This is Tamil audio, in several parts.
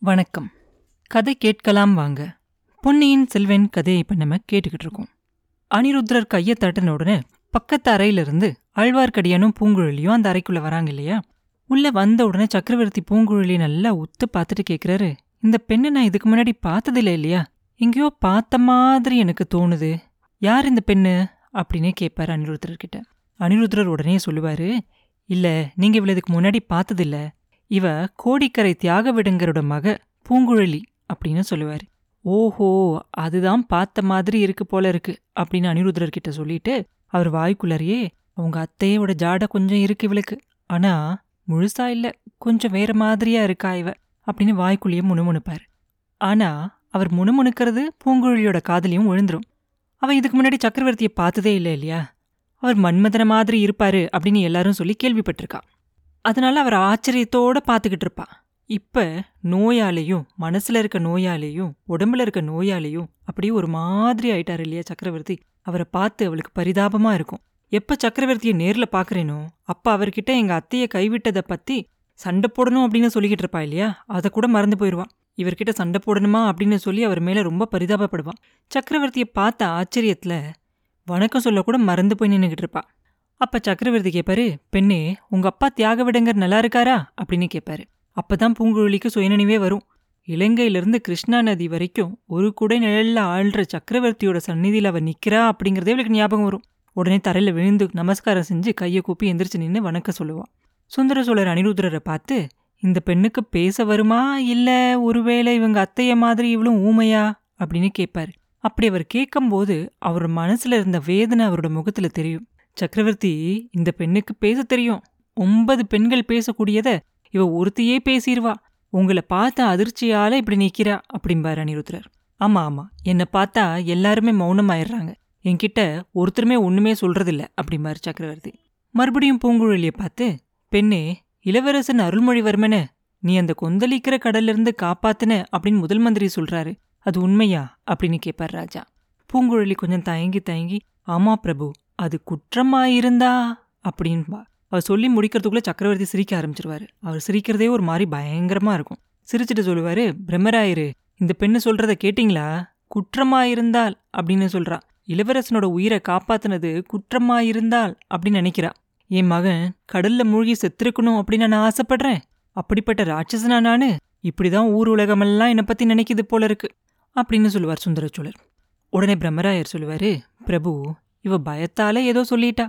வணக்கம். கதை கேட்கலாம் வாங்க. பொன்னியின் செல்வன் கதையை இப்ப நம்ம கேட்டுக்கிட்டு இருக்கோம். அனிருத்ரர் கையை தட்டின உடனே பக்கத்து அறையிலிருந்து ஆழ்வார்க்கடியானும் பூங்குழலியும் அந்த அறைக்குள்ள வராங்க இல்லையா? உள்ள வந்த உடனே சக்கரவர்த்தி பூங்குழலி நல்லா உத்து பார்த்துட்டு கேக்குறாரு. இந்த பெண்ணை நான் இதுக்கு முன்னாடி பார்த்ததில்லை இல்லையா? எங்கேயோ பார்த்த மாதிரி எனக்கு தோணுது. யார் இந்த பெண்ணு? அப்படின்னே கேட்பாரு அனிருத்ரர்கிட்ட. அனிருத்ரர் உடனே சொல்லுவாரு இல்ல நீங்க இவ்வளோ இதுக்கு முன்னாடி பார்த்ததில்லை. இவ கோடிக்கரை தியாகவிடங்கரோட மக பூங்குழலி அப்படின்னு சொல்லுவாரு. ஓஹோ அதுதான் பார்த்த மாதிரி இருக்கு போல இருக்கு அப்படின்னு அனிருத்ரர் கிட்ட சொல்லிட்டு அவர் வாய்க்குள்ளரையே அவங்க அத்தையோட ஜாட கொஞ்சம் இருக்கு இவளுக்கு. ஆனா முழுசா இல்ல கொஞ்சம் வேற மாதிரியா இருக்கா இவ? அப்படின்னு வாய்க்குள்ளேயே முணுமுணுப்பாரு. ஆனா அவர் முணுமுணுக்கிறது பூங்குழலியோட காதலையும் விழுந்துரும் அவ இதுக்கு முன்னாடி சக்கரவர்த்தியை பார்த்ததே இல்லை இல்லையா? அவர் மன்மதன மாதிரி இருப்பாரு அப்படின்னு எல்லாரும் சொல்லி கேள்விப்பட்டிருக்கா அதனால அவர் ஆச்சரியத்தோட பார்த்துக்கிட்டு இருப்பா. இப்ப நோயாலேயும் மனசுல இருக்க நோயாலேயும் உடம்புல இருக்க நோயாலேயும் அப்படியே ஒரு மாதிரி ஆயிட்டாரு இல்லையா சக்கரவர்த்தி. அவரை பார்த்து அவளுக்கு பரிதாபமா இருக்கும். எப்போ சக்கரவர்த்தியை நேர்ல பாக்குறேனோ அப்ப அவர்கிட்ட எங்க அத்தையை கைவிட்டதை பத்தி சண்டை போடணும் அப்படின்னு சொல்லிக்கிட்டு இருப்பா இல்லையா? அதை கூட மறந்து போயிடுவான் இவர்கிட்ட சண்டை போடணுமா அப்படின்னு சொல்லி அவர் மேல ரொம்ப பரிதாபப்படுவான். சக்கரவர்த்தியை பார்த்த ஆச்சரியத்துல வணக்கம் சொல்லக்கூட மறந்து போய் நின்னுகிட்டு இருப்பா. அப்ப சக்கரவர்த்தி கேட்பாரு பெண்ணே உங்க அப்பா தியாகவிடங்கர் நல்லா இருக்காரா? அப்படின்னு கேட்பாரு அப்பதான் பூங்குழலிக்கு சுயநினைவே வரும். இலங்கையிலிருந்து கிருஷ்ணா நதி வரைக்கும் ஒரு குடை நிழல்ல ஆள்ற சக்கரவர்த்தியோட சந்நிதியில் அவ நிக்கிறா அப்படிங்கறதே இவளுக்கு ஞாபகம் வரும். உடனே தரையில விழுந்து நமஸ்காரம் செஞ்சு கையை கூப்பி எந்திரிச்சு நின்று வணக்க சொல்லுவான் சுந்தர சோழர் அனிருத்ரரை பார்த்து இந்த பெண்ணுக்கு பேச வருமா? இல்ல ஒருவேளை இவங்க அத்தைய மாதிரி இவளும் ஊமையா? அப்படின்னு கேட்பாரு அப்படி அவர் கேட்கும்போது அவர் மனசுல இருந்த வேதனை அவரோட முகத்துல தெரியும். சக்கரவர்த்தி இந்த பெண்ணுக்கு பேச தெரியும். ஒன்பது பெண்கள் பேசக்கூடியத இவ ஒருத்தியே பேசிடுவா உங்களை பார்த்த அதிர்ச்சியால இப்படி நிக்கிறா அப்படிம்பாரு அனிருத்ரர் ஆமா ஆமா. என்னை பார்த்தா எல்லாருமே மௌனமாயிடுறாங்க என்கிட்ட ஒருத்தருமே ஒண்ணுமே சொல்றதில்ல அப்படிம்பாரு சக்கரவர்த்தி. மறுபடியும் பூங்குழலிய பார்த்து பெண்ணே இளவரசன் அருள்மொழிவர்மன நீ அந்த கொந்தளிக்கிற கடல்ல இருந்து காப்பாத்துன அப்படின்னு முதல் மந்திரி சொல்றாரு. அது உண்மையா? அப்படின்னு கேட்பார் ராஜா. பூங்குழலி கொஞ்சம் தயங்கி தயங்கி ஆமா பிரபு. அது குற்றமாயிருந்தா? அப்படின்பா. அவர் சொல்லி முடிக்கிறதுக்குள்ள சக்கரவர்த்தி சிரிக்க ஆரம்பிச்சிருவாரு. அவர் சிரிக்கிறதே ஒரு மாதிரி பயங்கரமா இருக்கும். சிரிச்சிட்டு சொல்லுவாரு பிரம்மராயரு இந்த பெண்ணு சொல்கிறத கேட்டிங்களா? குற்றமாயிருந்தால் அப்படின்னு சொல்றா. இளவரசனோட உயிரை காப்பாத்துனது குற்றமாயிருந்தால் அப்படின்னு நினைக்கிறா. என் மகன் கடல்ல மூழ்கி செத்துருக்கணும் அப்படின்னு நான் ஆசைப்படுறேன். அப்படிப்பட்ட ராட்சசனா நானு? இப்படிதான் ஊர் உலகமெல்லாம் என்னை பத்தி நினைக்குது போல இருக்கு அப்படின்னு சொல்லுவார் சுந்தரச்சோழர். உடனே பிரம்மராயர் சொல்லுவாரு பிரபு இவ பயத்தால ஏதோ சொல்லிட்டா.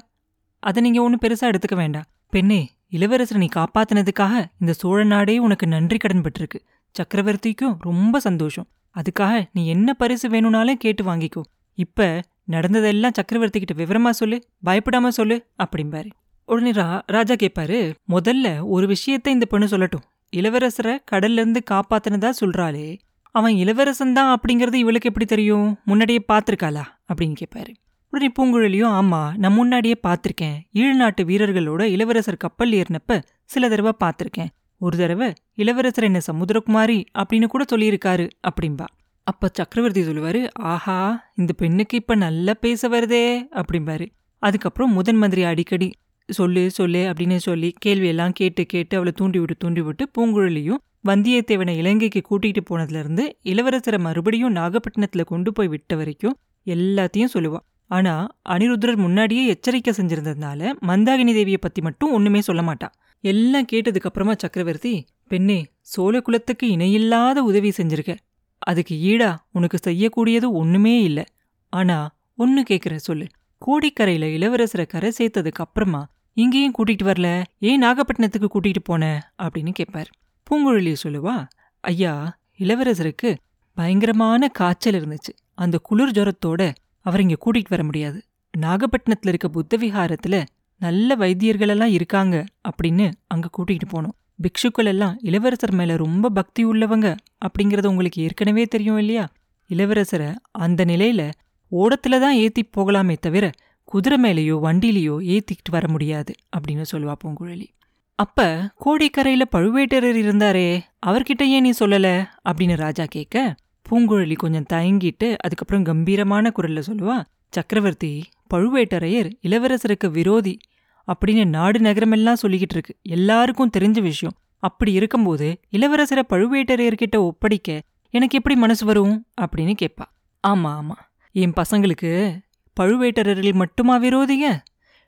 அதை நீங்க ஒன்றும் பெருசா எடுத்துக்க வேண்டாம். பெண்ணே இளவரசரை நீ காப்பாத்தினதுக்காக இந்த சோழ நாடே உனக்கு நன்றி கடன் பட்டிருக்கு சக்கரவர்த்திக்கும் ரொம்ப சந்தோஷம். அதுக்காக நீ என்ன பரிசு வேணும்னாலும் கேட்டு வாங்கிக்கோ. இப்ப நடந்ததெல்லாம் சக்கரவர்த்தி கிட்ட விவரமா சொல்லு பயப்படாம சொல்லு அப்படிம்பாரு. உடனே ரா ராஜா கேட்பாரு முதல்ல ஒரு விஷயத்த இந்த பொண்ணு சொல்லட்டும். இளவரசரை கடல்ல இருந்து காப்பாத்தினதா சொல்றாளே. அவன் இளவரசன் தான் அப்படிங்கறது இவளுக்கு எப்படி தெரியும்? முன்னாடியே பார்த்திருக்காளா? அப்படின்னு கேட்பாரு உடனே பூங்குழலியும் ஆமா நான் முன்னாடியே பார்த்திருக்கேன். ஈழ்நாட்டு வீரர்களோட இளவரசர் கப்பல் ஏறினப்ப சில தடவை பார்த்துருக்கேன். ஒரு தடவை இளவரசர் என்ன சமுத்திரகுமாரி அப்படின்னு கூட சொல்லியிருக்காரு அப்படின்பா அப்ப சக்கரவர்த்தி சொல்லுவாரு ஆஹா இந்த பெண்ணுக்கு இப்ப நல்லா பேச வருதே அப்படிம்பாரு. அதுக்கப்புறம் முதன் மந்திரி அடிக்கடி சொல்லு சொல்லு அப்படின்னு சொல்லி கேள்வியெல்லாம் கேட்டு கேட்டு அவளை தூண்டி விட்டு தூண்டி விட்டு பூங்குழலியும் வந்தியத்தேவனை இலங்கைக்கு கூட்டிகிட்டு போனதுல இருந்து இளவரசரை மறுபடியும் நாகப்பட்டினத்துல கொண்டு போய் விட்ட வரைக்கும் எல்லாத்தையும் சொல்லுவா. ஆனா அனிருத்ரர் முன்னாடியே எச்சரிக்கை செஞ்சிருந்ததுனால மந்தாகினி தேவியை பத்தி மட்டும் ஒண்ணுமே சொல்ல மாட்டா. எல்லாம் கேட்டதுக்கு அப்புறமா சக்கரவர்த்தி பெண்ணே சோழ குலத்துக்கு இணையில்லாத உதவி செஞ்சிருக்க. அதுக்கு ஈடா உனக்கு செய்யக்கூடியது ஒண்ணுமே இல்ல. ஆனா ஒன்னு கேக்குறேன் சொல்லு. கோடிக்கரையில இளவரசரை கரை சேர்த்ததுக்கு அப்புறமா இங்கேயும் கூட்டிட்டு வரல. ஏன் நாகப்பட்டினத்துக்கு கூட்டிட்டு போன? அப்படின்னு கேட்பார் பூங்குழலி சொல்லுவா ஐயா இளவரசருக்கு பயங்கரமான காய்ச்சல் இருந்துச்சு. அந்த குளிர் ஜுரத்தோட அவர் இங்கே கூட்டிட்டு வர முடியாது. நாகப்பட்டினத்துல இருக்க புத்த விஹாரத்துல நல்ல வைத்தியர்கள் எல்லாம் இருக்காங்க அப்படின்னு அங்க கூட்டிகிட்டு போனோம். பிக்ஷுக்கள் எல்லாம் இளவரசர் மேல ரொம்ப பக்தி உள்ளவங்க அப்படிங்கறது உங்களுக்கு ஏற்கனவே தெரியும் இல்லையா? இளவரசரை அந்த நிலையில ஓடத்துல தான் ஏற்றி போகலாமே தவிர குதிரை மேலேயோ வண்டிலேயோ ஏற்றிக்கிட்டு வர முடியாது அப்படின்னு சொல்லுவா பூங்குழலி. அப்ப கோடிக்கரையில் பழுவேட்டரர் இருந்தாரே அவர்கிட்ட ஏன் நீ சொல்லல? அப்படின்னு ராஜா கேட்க பூங்குழலி கொஞ்சம் தயங்கிட்டு அதுக்கப்புறம் கம்பீரமான குரல்ல சொல்லுவா சக்கரவர்த்தி பழுவேட்டரையர் இளவரசருக்கு விரோதி அப்படின்னு நாடு நகரமெல்லாம் சொல்லிக்கிட்டு இருக்கு. எல்லாருக்கும் தெரிஞ்ச விஷயம். அப்படி இருக்கும்போது இளவரசரை பழுவேட்டரையர்கிட்ட ஒப்படைக்க எனக்கு எப்படி மனசு வரும்? அப்படின்னு கேட்பா. ஆமா ஆமா. என் பசங்களுக்கு பழுவேட்டரர்கள் மட்டுமா விரோதிங்க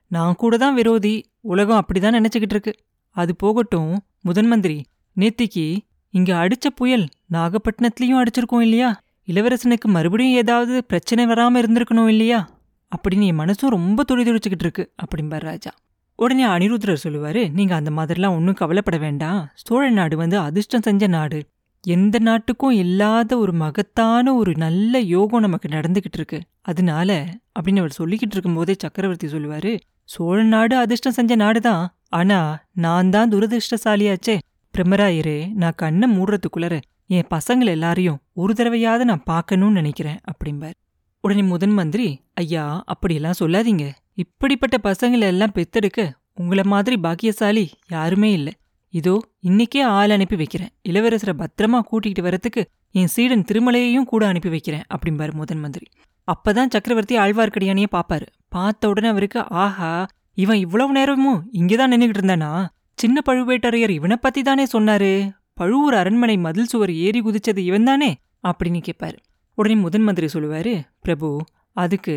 நான் கூட தான் விரோதி. உலகம் அப்படிதான் நினச்சிக்கிட்டு இருக்கு. அது போகட்டும் முதன் மந்திரி நேத்திக்கு இங்க அடிச்ச புயல் நாகப்பட்டினத்துலயும் அடிச்சிருக்கோம் இல்லையா? இளவரசனுக்கு மறுபடியும் ஏதாவது பிரச்சனை வராம இருந்திருக்கணும் இல்லையா? அப்படின்னு என் மனசும் ரொம்ப துடி துடிச்சுக்கிட்டு இருக்கு அப்படிம்பார் ராஜா. உடனே அனிருத்ரர் சொல்லுவாரு நீங்க அந்த மாதிரிலாம் ஒன்றும் கவலைப்பட வேண்டாம். சோழ நாடு வந்து அதிர்ஷ்டம் செஞ்ச நாடு. எந்த நாட்டுக்கும் இல்லாத ஒரு மகத்தான ஒரு நல்ல யோகம் நமக்கு நடந்துகிட்டு இருக்கு. அதனால அப்படின்னு அவர் சொல்லிக்கிட்டு இருக்கும்போதே சக்கரவர்த்தி சொல்லுவாரு சோழ நாடு அதிர்ஷ்டம் செஞ்ச நாடு தான் ஆனா நான் தான் துரதிருஷ்டசாலியாச்சே. பிரம்மராயரே நான் கண்ணை மூடுறதுக்குள்ளற என் பசங்கள் எல்லாரையும் ஒரு தடவையாவது நான் பார்க்கணும்னு நினைக்கிறேன் அப்படிம்பார். உடனே முதன் மந்திரி ஐயா அப்படியெல்லாம் சொல்லாதீங்க. இப்படிப்பட்ட பசங்களை எல்லாம் பெத்தெடுக்க உங்கள மாதிரி பாக்கியசாலி யாருமே இல்லை. இதோ இன்னைக்கே ஆள் அனுப்பி வைக்கிறேன். இளவரசரை பத்திரமா கூட்டிகிட்டு வரத்துக்கு என் சீடன் திருமலையையும் கூட அனுப்பி வைக்கிறேன் அப்படிம்பாரு முதன் மந்திரி. அப்பதான் சக்கரவர்த்தி ஆழ்வார்க்கடியானையே பாப்பாரு. பார்த்த உடனே அவருக்கு ஆஹா இவன் இவ்வளவு நேரமும் இங்கேதான் நின்னுகிட்டு இருந்தானா? சின்ன பழுவேட்டரையர் இவனை பத்தி தானே சொன்னாரு? பழுவூர் அரண்மனை மதில் சுவர் ஏறி குதிச்சது இவன் தானே அப்படின்னு கேட்பாரு உடனே முதன் மந்திரி சொல்லுவாரு பிரபு அதுக்கு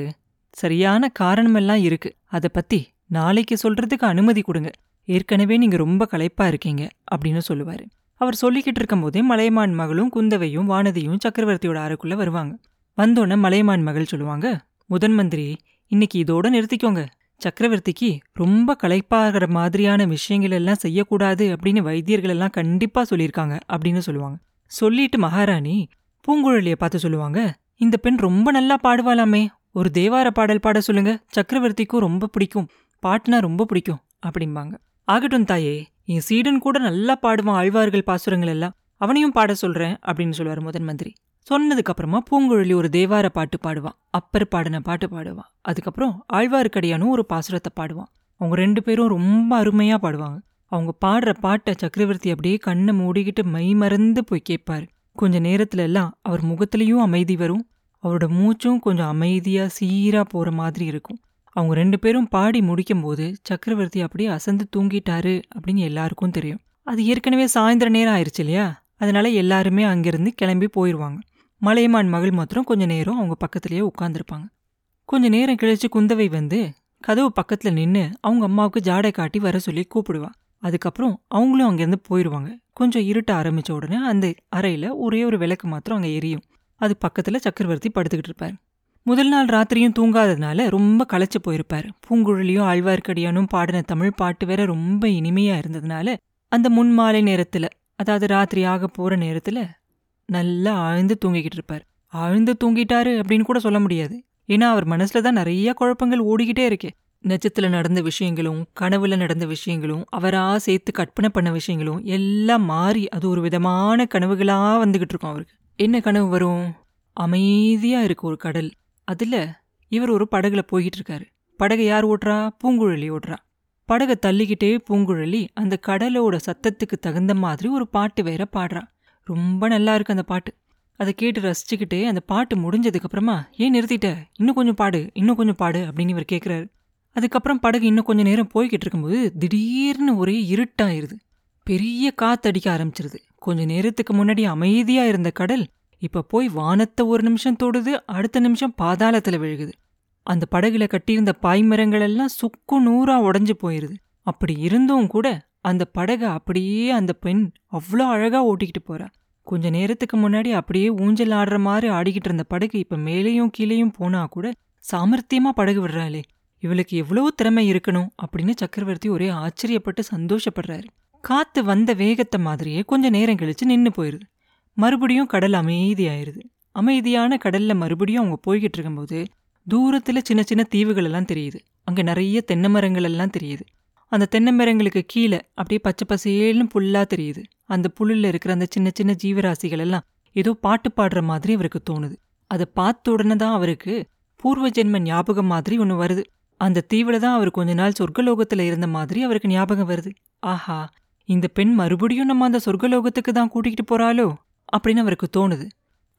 சரியான காரணமெல்லாம் இருக்கு. அதை பத்தி நாளைக்கு சொல்றதுக்கு அனுமதி கொடுங்க. ஏற்கனவே நீங்க ரொம்ப களைப்பா இருக்கீங்க அப்படின்னு சொல்லுவாரு. அவர் சொல்லிக்கிட்டு இருக்கும்போதே மலையமான் மகளும் குந்தவையும் வானதியும் சக்கரவர்த்தியோட அறைக்குள்ள வருவாங்க. வந்தோடனே மலையமான் மகள் சொல்லுவாங்க முதன் மந்திரி இன்னைக்கு இதோட நிறுத்திக்கோங்க. சக்கரவர்த்திக்கு ரொம்ப களைப்பாகிற மாதிரியான விஷயங்கள் எல்லாம் செய்யக்கூடாது அப்படின்னு வைத்தியர்கள் எல்லாம் கண்டிப்பா சொல்லியிருக்காங்க அப்படின்னு சொல்லுவாங்க. சொல்லிட்டு மகாராணி பூங்குழலிய பார்த்து சொல்லுவாங்க இந்த பெண் ரொம்ப நல்லா பாடுவாளாமே. ஒரு தேவார பாடல் பாட சொல்லுங்க. சக்கரவர்த்திக்கும் ரொம்ப பிடிக்கும். பாட்டுனா ரொம்ப பிடிக்கும். அப்படிம்பாங்க. ஆகட்டும் தாயே என் சீடன் கூட நல்லா பாடுவான் ஆழ்வார்கள் பாசுரங்கள் எல்லாம். அவனையும் பாட சொல்றேன். அப்படின்னு சொல்லுவார் முதன் மந்திரி. சொன்னதுக்கு அப்புறமா பூங்குழலி ஒரு தேவார பாட்டு பாடுவான். அப்பர் பாடின பாட்டு பாடுவான். அதுக்கப்புறம் ஆழ்வார்க்கடியானும் ஒரு பாசுரத்தை பாடுவான். அவங்க ரெண்டு பேரும் ரொம்ப அருமையா பாடுவாங்க. அவங்க பாடுற பாட்டை சக்கரவர்த்தி அப்படியே கண்ணை மூடிக்கிட்டு மை மறந்து போய் கேட்பார். கொஞ்ச நேரத்துல எல்லாம் அவர் முகத்திலையும் அமைதி வரும். அவரோட மூச்சும் கொஞ்சம் அமைதியா சீரா போற மாதிரி இருக்கும். அவங்க ரெண்டு பேரும் பாடி முடிக்கும்போது சக்கரவர்த்தி அப்படியே அசந்து தூங்கிட்டாரு அப்படின்னு எல்லாருக்கும் தெரியும். அது ஏற்கனவே சாயந்தர நேரம் ஆயிடுச்சு இல்லையா? அதனால எல்லாருமே அங்கிருந்து கிளம்பி போயிடுவாங்க மலையமான் மகள் மாத்திரம் கொஞ்ச நேரம் அவங்க பக்கத்துலேயே உட்காந்துருப்பாங்க கொஞ்ச நேரம் கழிச்சு குந்தவை வந்து கதவு பக்கத்துல நின்னு அவங்க அம்மாவுக்கு ஜாடை காட்டி வர சொல்லி கூப்பிடுவா. அதுக்கப்புறம் அவங்களும் அங்கேருந்து போயிடுவாங்க கொஞ்சம் இருட்ட ஆரம்பிச்ச உடனே அந்த அறையில ஒரே ஒரு விளக்கு மாத்திரம் அங்க எரியும். அது பக்கத்துல சக்கரவர்த்தி படுத்துக்கிட்டு இருப்பார். முதல் நாள் ராத்திரியும் தூங்காததுனால ரொம்ப களைச்சு போயிருப்பாரு. பூங்குழலியும் ஆழ்வார்க்கடியானும் பாடின தமிழ் பாட்டு வேற ரொம்ப இனிமையா இருந்ததுனால அந்த முன் மாலை நேரத்துல அதாவது ராத்திரி ஆக போற நேரத்துல நல்லா ஆழ்ந்து தூங்கிக்கிட்டு இருப்பார். ஆழ்ந்து தூங்கிட்டாரு அப்படின்னு கூட சொல்ல முடியாது. ஏன்னா அவர் மனசுல தான் நிறைய குழப்பங்கள் ஓடிக்கிட்டே இருக்கு. நெச்சத்துல நடந்த விஷயங்களும் கனவுல நடந்த விஷயங்களும் அவரா சேர்த்து கற்பனை பண்ண விஷயங்களும் எல்லாம் மாறி அது ஒரு விதமான கனவுகளா வந்துகிட்டு இருக்கும் அவருக்கு. என்ன கனவு வரும்? அமைதியா இருக்கு ஒரு கடல். அதுல இவர் ஒரு படகுல போய்கிட்டு இருக்காரு. படகை யார் ஓட்டுறா? பூங்குழலி ஓட்டுறா. படகை தள்ளிக்கிட்டே பூங்குழலி அந்த கடலோட சத்தத்துக்கு தகுந்த மாதிரி ஒரு பாட்டு வேற பாடுறா. ரொம்ப நல்லா இருக்கு அந்த பாட்டு. அதை கேட்டு ரசிச்சுக்கிட்டே அந்த பாட்டு முடிஞ்சதுக்கு அப்புறமா ஏன் நிறுத்திட்ட? இன்னும் கொஞ்சம் பாடு இன்னும் கொஞ்சம் பாடு அப்படின்னு இவர் கேட்குறாரு அதுக்கப்புறம் படகு இன்னும் கொஞ்சம் நேரம் போய்கிட்டு இருக்கும்போது திடீர்னு ஒரே இருட்டாயிருது. பெரிய காத்தடிக்க ஆரம்பிச்சிருது. கொஞ்ச நேரத்துக்கு முன்னாடி அமைதியா இருந்த கடல் இப்ப போய் வானத்தை ஒரு நிமிஷம் தொடுது அடுத்த நிமிஷம் பாதாளத்துல விழுகுது. அந்த படகுல கட்டியிருந்த பாய்மரங்கள் எல்லாம் சுக்கு நூறா உடைஞ்சு போயிருது. அப்படி இருந்தும் கூட அந்த படகை அப்படியே அந்த பெண் அவ்வளோ அழகா ஓட்டிக்கிட்டு போறா. கொஞ்ச நேரத்துக்கு முன்னாடி அப்படியே ஊஞ்சல் ஆடுற மாதிரி ஆடிக்கிட்டு இருந்த படகு இப்ப மேலேயும் கீழேயும் போனா கூட சாமர்த்தியமா படகு விடுறாளே. இவளுக்கு எவ்வளவு திறமை இருக்கணும் அப்படின்னு சக்கரவர்த்தி ஒரே ஆச்சரியப்பட்டு சந்தோஷப்படுறாரு. காத்து வந்த வேகத்தை மாதிரியே கொஞ்ச நேரம் கழிச்சு நின்னு போயிருது. மறுபடியும் கடல் அமைதியாயிருது. அமைதியான கடல்ல மறுபடியும் அவங்க போய்கிட்டு இருக்கும்போது தூரத்துல சின்ன சின்ன தீவுகள் எல்லாம் தெரியுது. அங்க நிறைய தென்னை மரங்கள் எல்லாம் தெரியுது. அந்த தென்னமரங்களுக்கு கீழே அப்படியே பச்சை பசேல்னு புல்லா தெரியுது. அந்த புல்லுல இருக்கிற அந்த சின்ன சின்ன ஜீவராசிகள் எல்லாம் ஏதோ பாட்டு பாடுற மாதிரி அவருக்கு தோணுது. அதை பார்த்த உடனே தான் அவருக்கு பூர்வ ஜென்ம ஞாபகம் மாதிரி ஒன்று வருது. அந்த தீவுல தான் அவர் கொஞ்ச நாள் சொர்க்கலோகத்தில் இருந்த மாதிரி அவருக்கு ஞாபகம் வருது. ஆஹா இந்த பெண் மறுபடியும் நம்ம அந்த சொர்க்கலோகத்துக்கு தான் கூட்டிகிட்டு போறாளோ அப்படின்னு அவருக்கு தோணுது.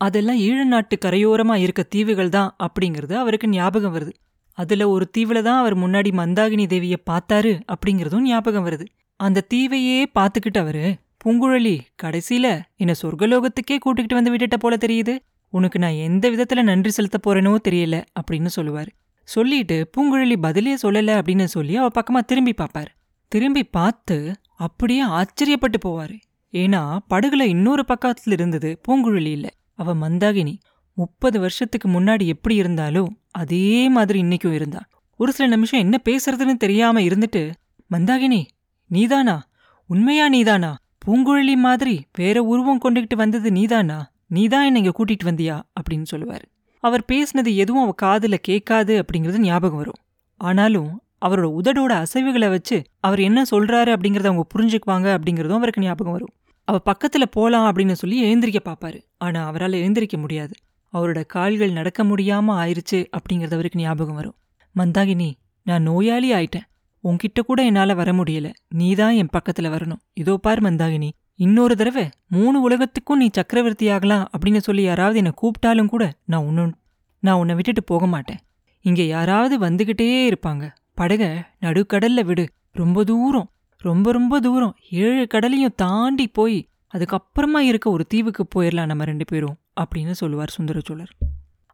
அதெல்லாம் ஈழ நாட்டு கரையோரமா இருக்க தீவுகள் தான் அப்படிங்கிறது அவருக்கு ஞாபகம் வருது. அதுல ஒரு தீவுல தான் அவர் முன்னாடி மந்தாகினி தேவியை பார்த்தாரு அப்படிங்கிறதும் ஞாபகம் வருது. அந்த தீவையே பார்த்துக்கிட்டு அவரு பூங்குழலி கடைசியில என்ன சொர்க்கலோகத்துக்கே கூட்டிகிட்டு வந்து விட்டுட்ட போல தெரியுது. உனக்கு நான் எந்த விதத்துல நன்றி செலுத்த போறேனோ தெரியல அப்படின்னு சொல்லுவார். சொல்லிட்டு பூங்குழலி பதிலே சொல்லல அப்படின்னு சொல்லி அவ பக்கமா திரும்பி பார்ப்பார். திரும்பி பார்த்து அப்படியே ஆச்சரியப்பட்டு போவாரு. ஏன்னா படகுல இன்னொரு பக்கத்துல இருந்தது பூங்குழலி இல்ல அவ மந்தாகினி. முப்பது வருஷத்துக்கு முன்னாடி எப்படி இருந்தாலோ அதே மாதிரி இன்னைக்கும் இருந்தா. ஒரு சில நிமிஷம் என்ன பேசுறதுன்னு தெரியாம இருந்துட்டு மந்தாகினி நீதானா? உண்மையா நீதானா? பூங்குழலி மாதிரி வேற உருவம் கொண்டுகிட்டு வந்தது நீதானா? நீதான் என்ன இங்க கூட்டிட்டு வந்தியா? அப்படின்னு சொல்லுவாரு. அவர் பேசினது எதுவும் அவ காதுல கேட்காது அப்படிங்கிறது ஞாபகம் வரும். ஆனாலும் அவரோட உதடோட அசைவுகளை வச்சு அவர் என்ன சொல்றாரு அப்படிங்கறத அவங்க புரிஞ்சுக்குவாங்க அப்படிங்கறதும் அவருக்கு ஞாபகம் வரும். அவ பக்கத்துல போலாம் அப்படின்னு சொல்லி எழுந்திரிக்க பாப்பாரு. ஆனா அவரால் எழுந்திரிக்க முடியாது. அவரோட கால்கள் நடக்க முடியாம ஆயிருச்சு அப்படிங்கிறது அவருக்கு ஞாபகம் வரும். மந்தாகினி நான் நோயாளி ஆயிட்டேன். உன்கிட்ட கூட என்னால வர முடியல. நீதான் என் பக்கத்துல வரணும். இதோ பார் மந்தாகினி இன்னொரு தடவை மூணு உலகத்துக்கும் நீ சக்கரவர்த்தி ஆகலாம் அப்படின்னு சொல்லி யாராவது என்னை கூப்பிட்டாலும் கூட நான் உன்னு நான் உன்னை விட்டுட்டு போக மாட்டேன். இங்க யாராவது வந்துகிட்டே இருப்பாங்க. படக நடுக்கடல்ல விடு. ரொம்ப தூரம் ரொம்ப ரொம்ப தூரம். ஏழு கடலையும் தாண்டி போய் அதுக்கப்புறமா இருக்க ஒரு தீவுக்கு போயிடலாம் நம்ம ரெண்டு பேரும். அப்படின்னு சொல்லுவார் சுந்தரச்சோழர்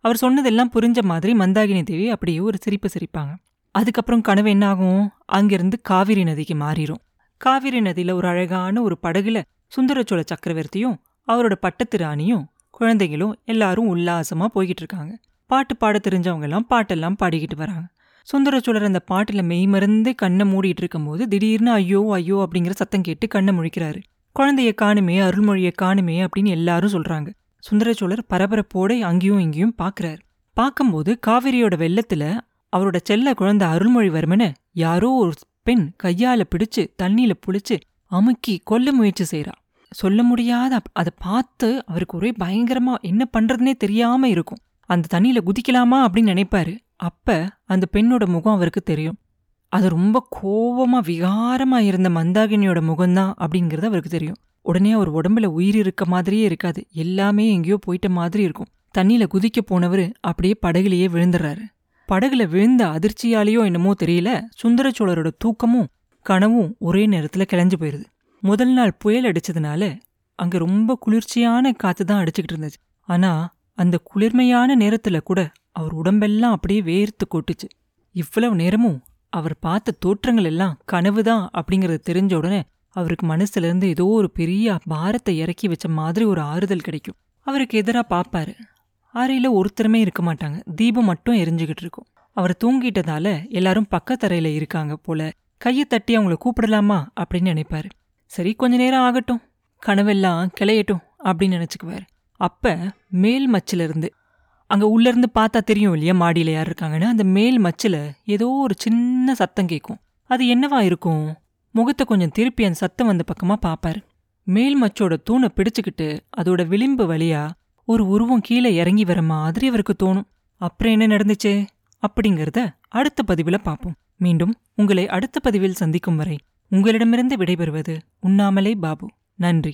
அவர் சொன்னதெல்லாம் புரிஞ்ச மாதிரி மந்தாகினி தேவி அப்படியே ஒரு சிரிப்பு சிரிப்பாங்க. அதுக்கப்புறம் கனவு என்ன ஆகும் அங்கிருந்து காவிரி நதிக்கு மாறிடும் காவிரி நதியில ஒரு அழகான ஒரு படகுல சுந்தரச்சோழ சக்கரவர்த்தியும் அவரோட பட்டத்து ராணியும் குழந்தைகளும் எல்லாரும் உல்லாசமா போய்கிட்டு இருக்காங்க. பாட்டு பாட தெரிஞ்சவங்க எல்லாம் பாட்டெல்லாம் பாடிக்கிட்டு வராங்க. சுந்தரச்சோழர் அந்த பாட்டில் மெய்மறந்து கண்ணை மூடிட்டு இருக்கும்போது திடீர்னு ஐயோ ஐயோ அப்படிங்கிற சத்தம் கேட்டு கண்ணை முழிக்கிறாரு. குழந்தைய காணுமே அருள்மொழியை காணுமே அப்படின்னு எல்லாரும் சொல்றாங்க. சுந்தரச்சோழர் பரபரப்போட அங்கேயும் இங்கேயும் பாக்குறாரு பார்க்கும்போது காவிரியோட வெள்ளத்துல அவரோட செல்ல குழந்தை அருள்மொழிவர்மனை யாரோ ஒரு பெண் கையால பிடிச்சு தண்ணியில புளிச்சு அமுக்கி கொல்ல முயற்சி செய்கிறா சொல்ல முடியாத அதை பார்த்து அவருக்கு ஒரே பயங்கரமா என்ன பண்றதுனே தெரியாம இருக்கும். அந்த தண்ணியில குதிக்கலாமா அப்படின்னு நினைப்பாரு. அப்ப அந்த பெண்ணோட முகம் அவருக்கு தெரியும். அது ரொம்ப கோவமா விகாரமா இருந்த மந்தாகினியோட முகம்தான் அப்படிங்கிறது அவருக்கு தெரியும். உடனே அவர் உடம்புல உயிர் இருக்க மாதிரியே இருக்காது. எல்லாமே எங்கேயோ போயிட்ட மாதிரி இருக்கும். தண்ணியில குதிக்க போனவர் அப்படியே படகுலயே விழுந்துடுறாரு. படகுல விழுந்த அதிர்ச்சியாலேயோ என்னமோ தெரியல. சுந்தரச்சோழரோட தூக்கமும் கனவும் ஒரே நேரத்துல கிளஞ்சு போயிருது. முதல் நாள் புயல் அடிச்சதுனால அங்க ரொம்ப குளிர்ச்சியான காற்று தான் அடிச்சுக்கிட்டு இருந்துச்சு. ஆனா அந்த குளிர்மையான நேரத்துல கூட அவர் உடம்பெல்லாம் அப்படியே வேர்த்து கொட்டுச்சு. இவ்வளவு நேரமும் அவர் பார்த்த தோற்றங்கள் எல்லாம் கனவு தான் அப்படிங்கறது தெரிஞ்ச உடனே அவருக்கு மனசுல இருந்து ஏதோ ஒரு பெரிய பாரத்தை இறக்கி வச்ச மாதிரி ஒரு ஆறுதல் கிடைக்கும். அவருக்கு எதிரா பாப்பாரு. அறையில் ஒருத்தருமே இருக்க மாட்டாங்க. தீபம் மட்டும் எரிஞ்சுக்கிட்டு இருக்கும். அவர் தூங்கிட்டதால எல்லாரும் பக்கத்தறையில இருக்காங்க போல. கையை தட்டி அவங்கள கூப்பிடலாமா அப்படின்னு நினைப்பாரு. சரி கொஞ்ச நேரம் ஆகட்டும். கனவெல்லாம் கிளையட்டும் அப்படின்னு நினைச்சுக்குவாரு. அப்ப மேல் மச்சிலிருந்து இருந்து அங்க உள்ள இருந்து பார்த்தா தெரியும் இல்லையா மாடியில யார் இருக்காங்கன்னு? அந்த மேல் மச்சில் ஏதோ ஒரு சின்ன சத்தம் கேட்கும் அது என்னவா இருக்கும்? முகத்தை கொஞ்சம் திருப்பி அந்த சத்தம் வந்த பக்கமா பாப்பாரு. மேல் மச்சோட தூணை பிடிச்சுக்கிட்டு அதோட விளிம்பு வழியா ஒரு உருவம் கீழே இறங்கி வர மாதிரி அவருக்கு தோணும். அப்புறம் என்ன நடந்துச்சு? அப்படிங்கறத அடுத்த பதிவுல பார்ப்போம் மீண்டும் உங்களை அடுத்த பதிவில் சந்திக்கும் வரை உங்களிடமிருந்து விடைபெறுவது உண்ணாமலே பாபு. நன்றி.